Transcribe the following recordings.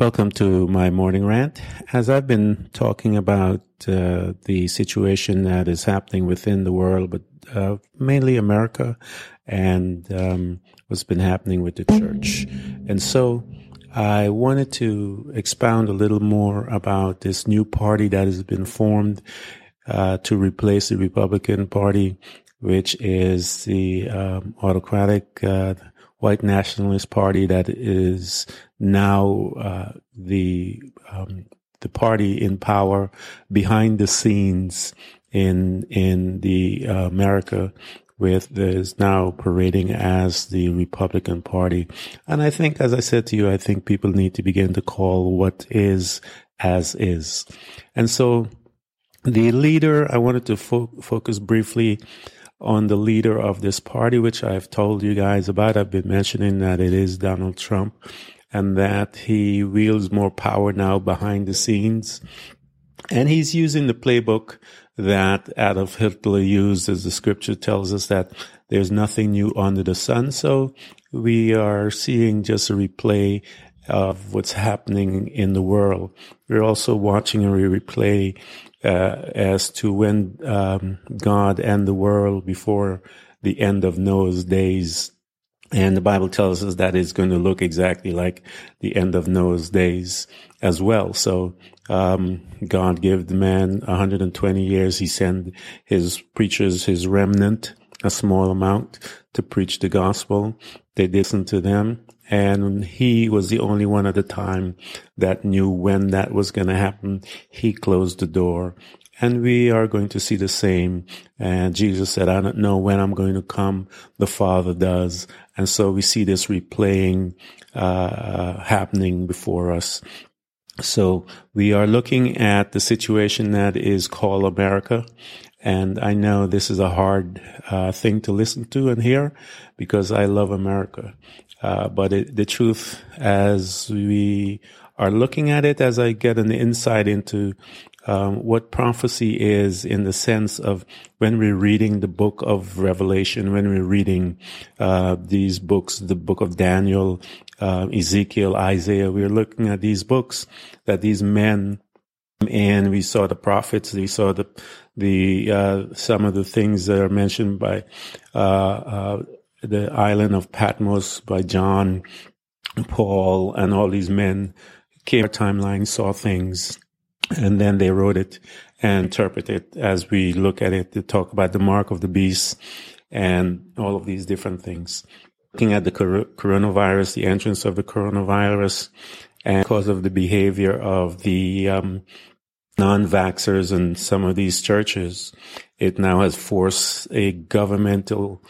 Welcome to my morning rant. As I've been talking about uh, the situation that is happening within the world, but uh, mainly America, and um, what's been happening with the church. And so I wanted to expound a little more about this new party that has been formed uh, to replace the Republican Party, which is the um, autocratic uh, white nationalist party that is now uh, the um, the party in power behind the scenes in in the uh, America with is now parading as the Republican Party. And I think, as I said to you, I think people need to begin to call what is as is. And so the leader, I wanted to fo- focus briefly on the leader of this party, which I've told you guys about. I've been mentioning that it is Donald Trump and that he wields more power now behind the scenes. And he's using the playbook that Adolf Hitler used, as the scripture tells us that there's nothing new under the sun. So we are seeing just a replay of what's happening in the world. We're also watching a replay uh, as to when um, God and the world before the end of Noah's days. And the Bible tells us that it's going to look exactly like the end of Noah's days as well. So um, God gave the man 120 years. He sent his preachers, his remnant, a small amount to preach the gospel. They listened to them. And he was the only one at the time that knew when that was going to happen. He closed the door. And we are going to see the same. And Jesus said, I don't know when I'm going to come. The Father does. And so we see this replaying, uh, happening before us. So we are looking at the situation that is called America. And I know this is a hard uh, thing to listen to and hear because I love America. Uh, but it, the truth, as we are looking at it, as I get an insight into um, what prophecy is in the sense of when we're reading the book of Revelation, when we're reading uh, these books, the book of Daniel, uh, Ezekiel, Isaiah, we're looking at these books that these men and we saw the prophets. We saw the the uh, some of the things that are mentioned by uh, uh, the island of Patmos by John, Paul, and all these men came timeline, saw things, and then they wrote it and interpreted it as we look at it to talk about the mark of the beast and all of these different things. Looking at the coronavirus, the entrance of the coronavirus, and because of the behavior of the um, non-vaxxers and some of these churches, it now has forced a governmental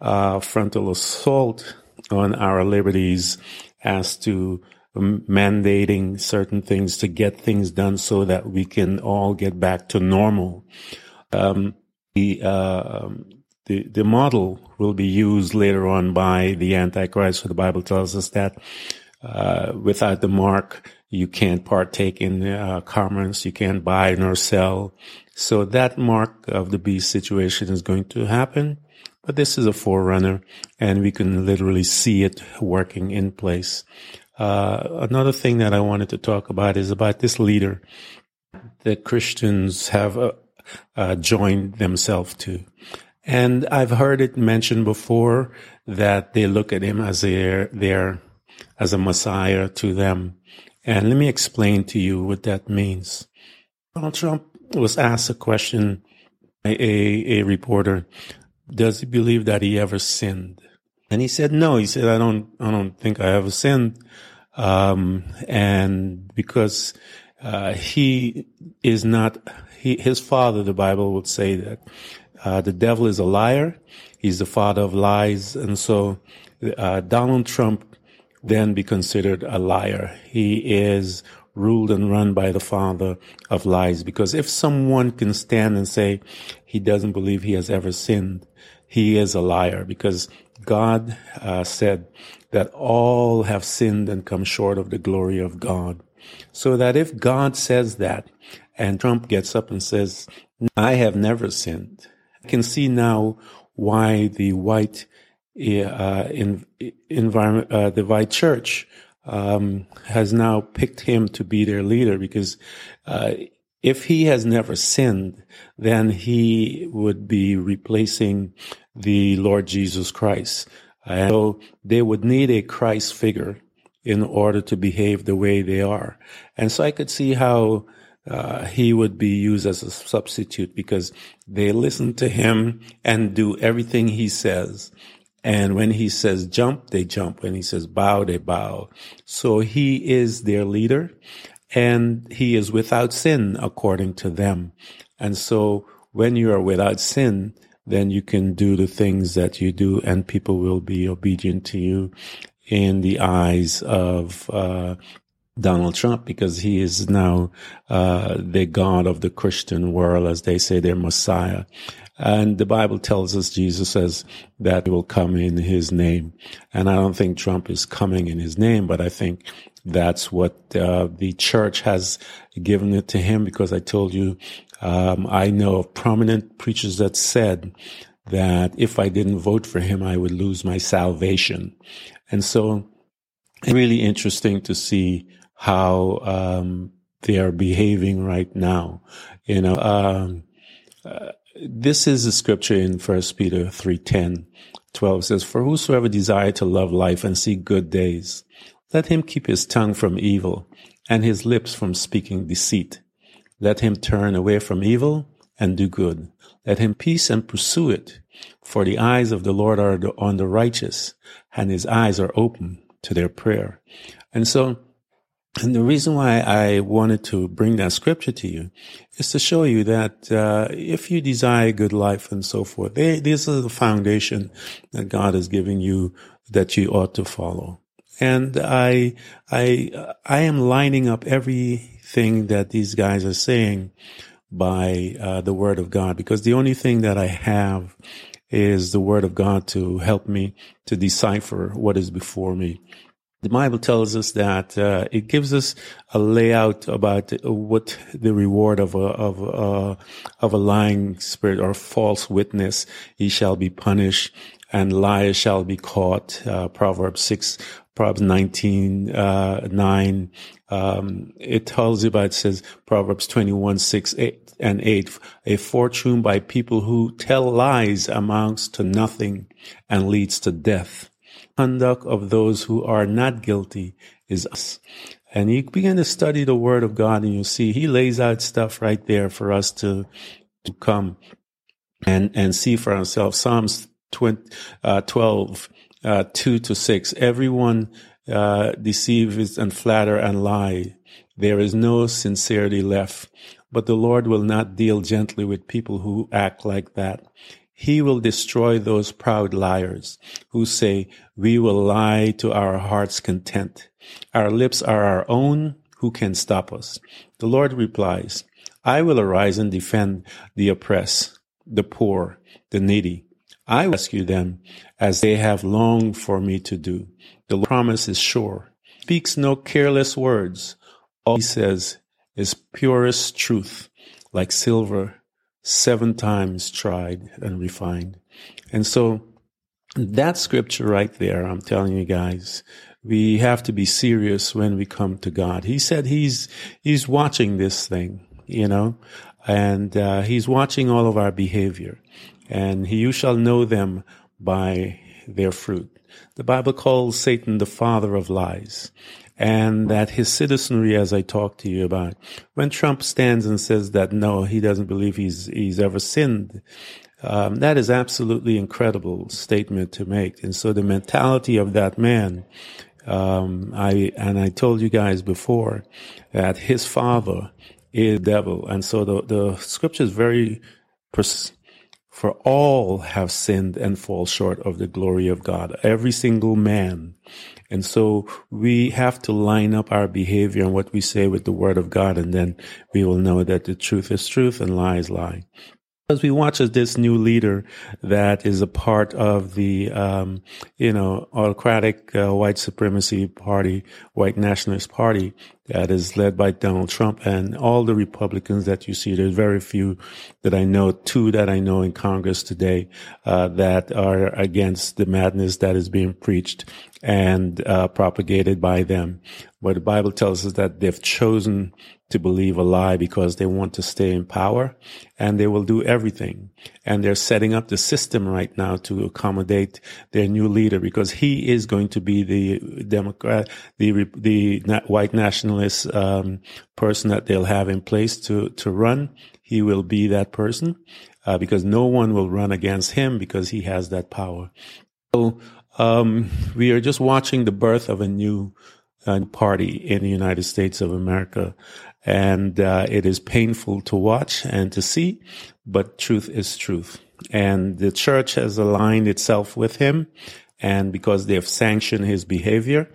uh, frontal assault on our liberties as to mandating certain things to get things done so that we can all get back to normal. Um, the, uh, the, the model will be used later on by the Antichrist. So the Bible tells us that uh, without the mark, you can't partake in uh, commerce, you can't buy nor sell. So that mark of the beast situation is going to happen. But this is a forerunner, and we can literally see it working in place. Uh, another thing that I wanted to talk about is about this leader that Christians have uh, uh, joined themselves to. And I've heard it mentioned before that they look at him as their, their, as a Messiah to them. And let me explain to you what that means. Donald Trump was asked a question by a, a reporter, does he believe that he ever sinned? And he said, no, he said, I don't, I don't think I ever sinned. Um, and because, uh, he is not, he, his father, the Bible would say that, uh, the devil is a liar. He's the father of lies. And so, uh, Donald Trump then be considered a liar. He is ruled and run by the father of lies. Because if someone can stand and say he doesn't believe he has ever sinned, he is a liar because God uh, said that all have sinned and come short of the glory of God. So that if God says that and Trump gets up and says, I have never sinned, I can see now why the white uh, in, environment, uh, the white church um, has now picked him to be their leader because uh, if he has never sinned, then he would be replacing the Lord Jesus Christ. And so they would need a Christ figure in order to behave the way they are. And so I could see how uh, he would be used as a substitute because they listen to him and do everything he says. And when he says jump, they jump. When he says bow, they bow. So he is their leader and he is without sin according to them. And so when you are without sin, then you can do the things that you do and people will be obedient to you in the eyes of, uh, Donald Trump because he is now uh, the God of the Christian world, as they say, their Messiah. And the Bible tells us Jesus says that he will come in his name. And I don't think Trump is coming in his name, but I think that's what uh, the church has given it to him because I told you um, I know of prominent preachers that said that if I didn't vote for him, I would lose my salvation. And so it's really interesting to see how um, they are behaving right now. You know, um, uh, this is a scripture in First Peter 3, 10, 12 says, For whosoever desire to love life and see good days, let him keep his tongue from evil and his lips from speaking deceit. Let him turn away from evil and do good. Let him peace and pursue it. For the eyes of the Lord are on the righteous, and his eyes are open to their prayer. And so, and the reason why I wanted to bring that scripture to you is to show you that uh, if you desire a good life and so forth, they, this is the foundation that God is giving you that you ought to follow. And I, I, I am lining up everything that these guys are saying by uh, the Word of God, because the only thing that I have is the Word of God to help me to decipher what is before me. The Bible tells us that uh, it gives us a layout about what the reward of a of a, of a lying spirit or false witness. He shall be punished, and liars shall be caught. Uh, Proverbs six, Proverbs nineteen uh, nine. Um, it tells you about. It says Proverbs twenty one six eight and eight. A fortune by people who tell lies amounts to nothing and leads to death conduct of those who are not guilty is us. And you begin to study the word of God and you see he lays out stuff right there for us to, to come and, and see for ourselves. Psalms 20, uh, 12, uh, 2 to 6. Everyone, uh, deceives and flatter and lie. There is no sincerity left, but the Lord will not deal gently with people who act like that. He will destroy those proud liars who say, we will lie to our heart's content. Our lips are our own. Who can stop us? The Lord replies, I will arise and defend the oppressed, the poor, the needy. I rescue them as they have longed for me to do. The promise is sure. Speaks no careless words. All he says is purest truth, like silver, seven times tried and refined. And so that scripture right there, I'm telling you guys, we have to be serious when we come to God. He said he's, he's watching this thing, you know, and uh, he's watching all of our behavior and he, you shall know them by their fruit. The Bible calls Satan the father of lies and that his citizenry, as I talked to you about, when Trump stands and says that no, he doesn't believe he's, he's ever sinned, um, that is absolutely incredible statement to make. And so the mentality of that man, um, I and I told you guys before that his father is devil, and so the the scripture is very. Pers- for all have sinned and fall short of the glory of God. Every single man. And so we have to line up our behavior and what we say with the word of God, and then we will know that the truth is truth and lie is lie as we watch as this new leader that is a part of the, um, you know, autocratic uh, white supremacy party, white nationalist party that is led by Donald Trump and all the Republicans that you see. There's very few that I know, two that I know in Congress today, uh, that are against the madness that is being preached and uh, propagated by them. But the Bible tells us that they've chosen to believe a lie because they want to stay in power and they will do everything. And they're setting up the system right now to accommodate their new leader because he is going to be the Democrat, the, the white nationalist, um, person that they'll have in place to, to run. He will be that person, uh, because no one will run against him because he has that power. So, um, we are just watching the birth of a new, uh, party in the United States of America and uh, it is painful to watch and to see, but truth is truth. And the church has aligned itself with him, and because they have sanctioned his behavior,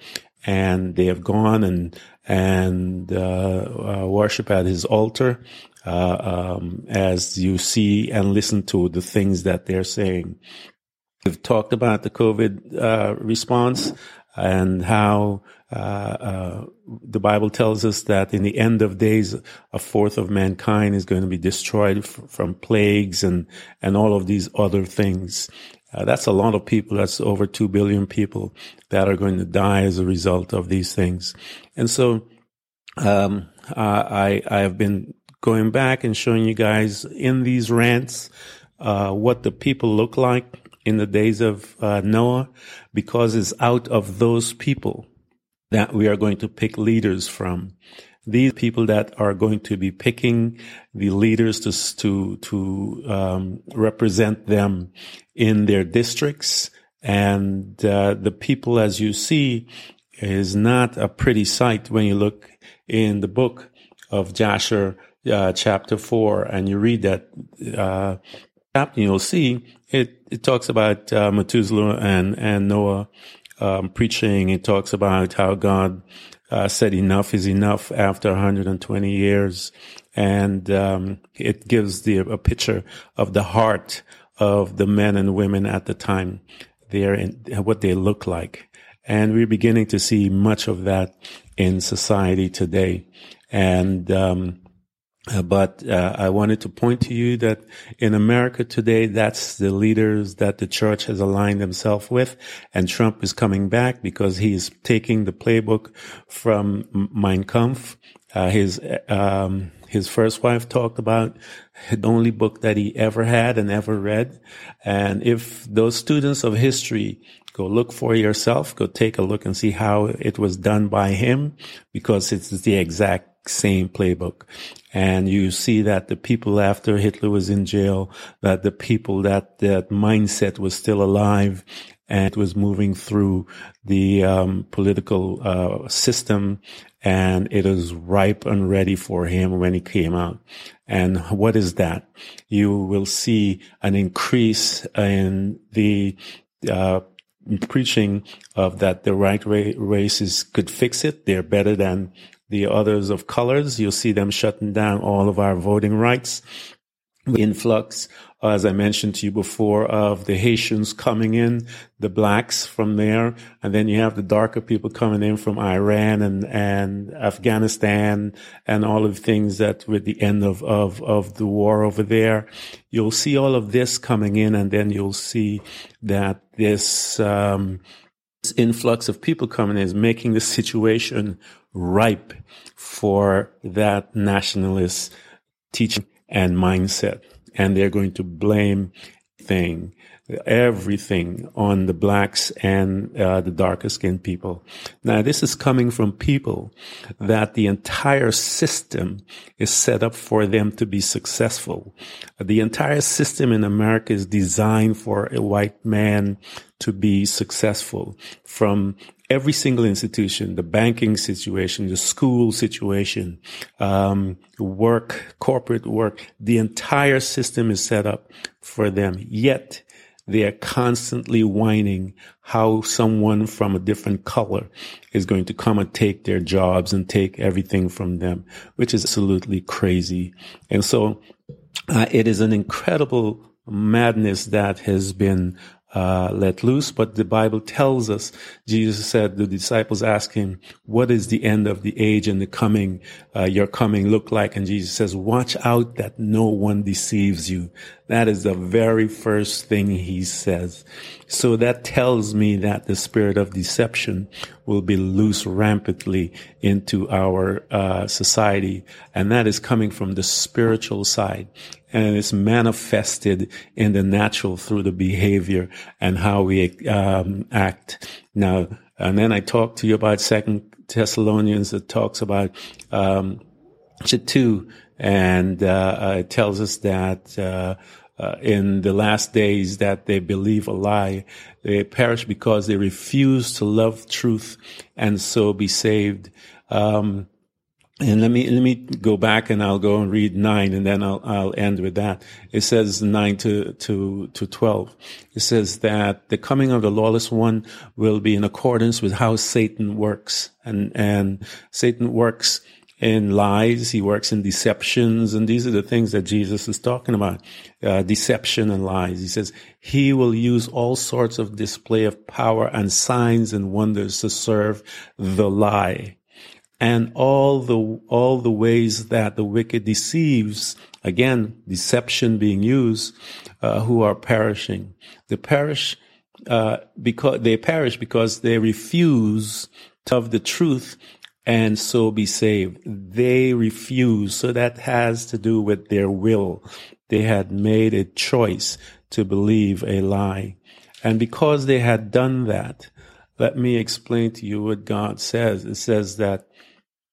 and they have gone and and uh, uh, worship at his altar, uh, um, as you see and listen to the things that they're saying. We've talked about the COVID uh, response and how the Bible tells us that in the end of days, a fourth of mankind is going to be destroyed f- from plagues and and all of these other things. Uh, that's a lot of people. That's over two billion people that are going to die as a result of these things. And so, um, I I have been going back and showing you guys in these rants uh, what the people look like in the days of uh, Noah because it's out of those people that we are going to pick leaders from. These people that are going to be picking the leaders to to to um, represent them in their districts, and uh, the people, as you see, is not a pretty sight when you look in the book of Jasher, uh, chapter four, and you read that uh, chapter, you'll see it, it talks about uh, Methuselah and, and Noah um, preaching. It talks about how God uh, said enough is enough after 120 years. And um, it gives the, a picture of the heart of the men and women at the time, there and what they look like. And we're beginning to see much of that in society today. And um, uh, but uh, I wanted to point to you that in America today, that's the leaders that the church has aligned himself with. And Trump is coming back because he's taking the playbook from Mein Kampf. Uh, his, um, his first wife talked about the only book that he ever had and ever read. And if those students of history go look for yourself, go take a look and see how it was done by him because it's the exact same playbook. And you see that the people after Hitler was in jail, that the people that that mindset was still alive and it was moving through the um, political uh, system and it is ripe and ready for him when he came out. And what is that? You will see an increase in the uh, preaching of that the right races could fix it. They're better than the others of colors. You'll see them shutting down all of our voting rights. The influx as I mentioned to you before, of the Haitians coming in, the blacks from there, and then you have the darker people coming in from Iran and, and Afghanistan and all of the things that with the end of, of, of the war over there. You'll see all of this coming in and then you'll see that this, um, this influx of people coming is making the situation ripe for that nationalist teaching and mindset and they're going to blame thing everything on the blacks and uh, the darker skinned people. Now, this is coming from people that the entire system is set up for them to be successful. The entire system in America is designed for a white man to be successful from every single institution, the banking situation, the school situation, um, work, corporate work, the entire system is set up for them. Yet they are constantly whining how someone from a different color is going to come and take their jobs and take everything from them, which is absolutely crazy. And so uh, it is an incredible madness that has been uh, let loose. But the Bible tells us, Jesus said, the disciples asked him, what is the end of the age and the coming, uh, your coming look like? And Jesus says, watch out that no one deceives you. That is the very first thing he says. So that tells me that the spirit of deception will be loose rampantly into our uh, society. And that is coming from the spiritual side and it's manifested in the natural through the behavior and how we um, act. Now, and then I talked to you about Second Thessalonians that talks about um, two, and uh, it tells us that. Uh, uh, in the last days that they believe a lie. They perish because they refuse to love truth and so be saved. Um, and let me let me go back and I'll go and read nine and then I'll I'll end with that. It says nine to to to twelve. It says that the coming of the lawless one will be in accordance with how Satan works, and and Satan works in lies. He works in deceptions, and these are the things that Jesus is talking about: uh, deception and lies. He says he will use all sorts of display of power and signs and wonders to serve the lie and all the all the ways that the wicked deceives again deception being used uh, who are perishing they perish uh, because they perish because they refuse to of the truth and so be saved. They refuse. So that has to do with their will. They had made a choice to believe a lie. And because they had done that let me explain to you what god says. It says that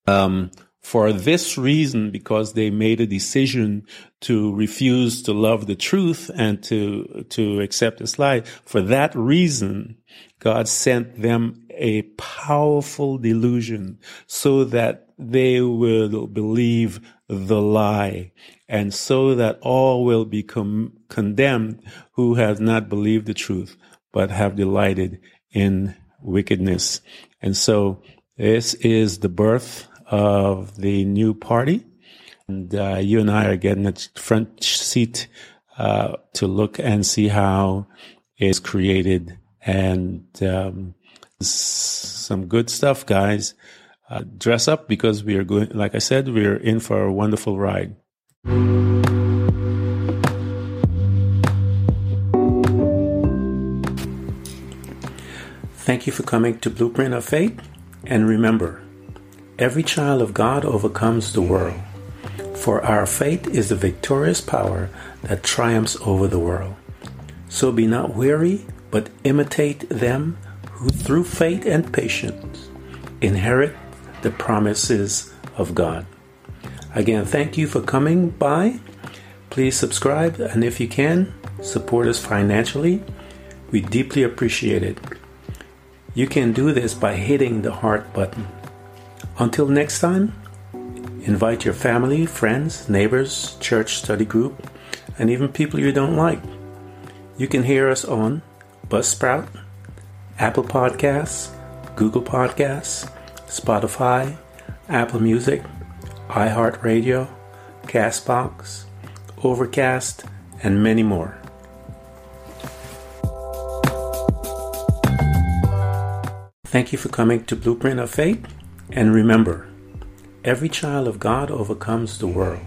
um, for this reason, because they made a decision to refuse to love the truth and to, to accept this lie, for that reason, God sent them a powerful delusion so that they will believe the lie and so that all will be condemned who have not believed the truth, but have delighted in wickedness. And so this is the birth of the new party. And uh, you and I are getting a front seat uh, to look and see how it's created. And um, some good stuff, guys. Uh, dress up because we are going, like I said, we're in for a wonderful ride. Thank you for coming to Blueprint of Faith. And remember, Every child of God overcomes the world, for our faith is the victorious power that triumphs over the world. So be not weary, but imitate them who through faith and patience inherit the promises of God. Again, thank you for coming by. Please subscribe, and if you can, support us financially. We deeply appreciate it. You can do this by hitting the heart button. Until next time, invite your family, friends, neighbors, church study group, and even people you don't like. You can hear us on Buzzsprout, Apple Podcasts, Google Podcasts, Spotify, Apple Music, iHeartRadio, Castbox, Overcast, and many more. Thank you for coming to Blueprint of Faith. And remember, every child of God overcomes the world.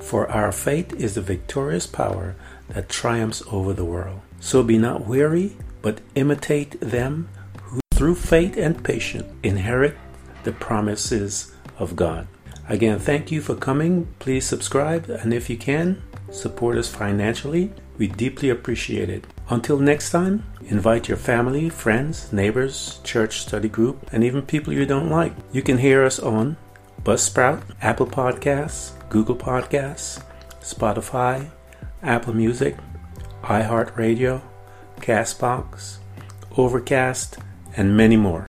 For our faith is the victorious power that triumphs over the world. So be not weary, but imitate them who through faith and patience inherit the promises of God. Again, thank you for coming. Please subscribe, and if you can, support us financially. We deeply appreciate it. Until next time, invite your family, friends, neighbors, church study group, and even people you don't like. You can hear us on Buzzsprout, Apple Podcasts, Google Podcasts, Spotify, Apple Music, iHeartRadio, Castbox, Overcast, and many more.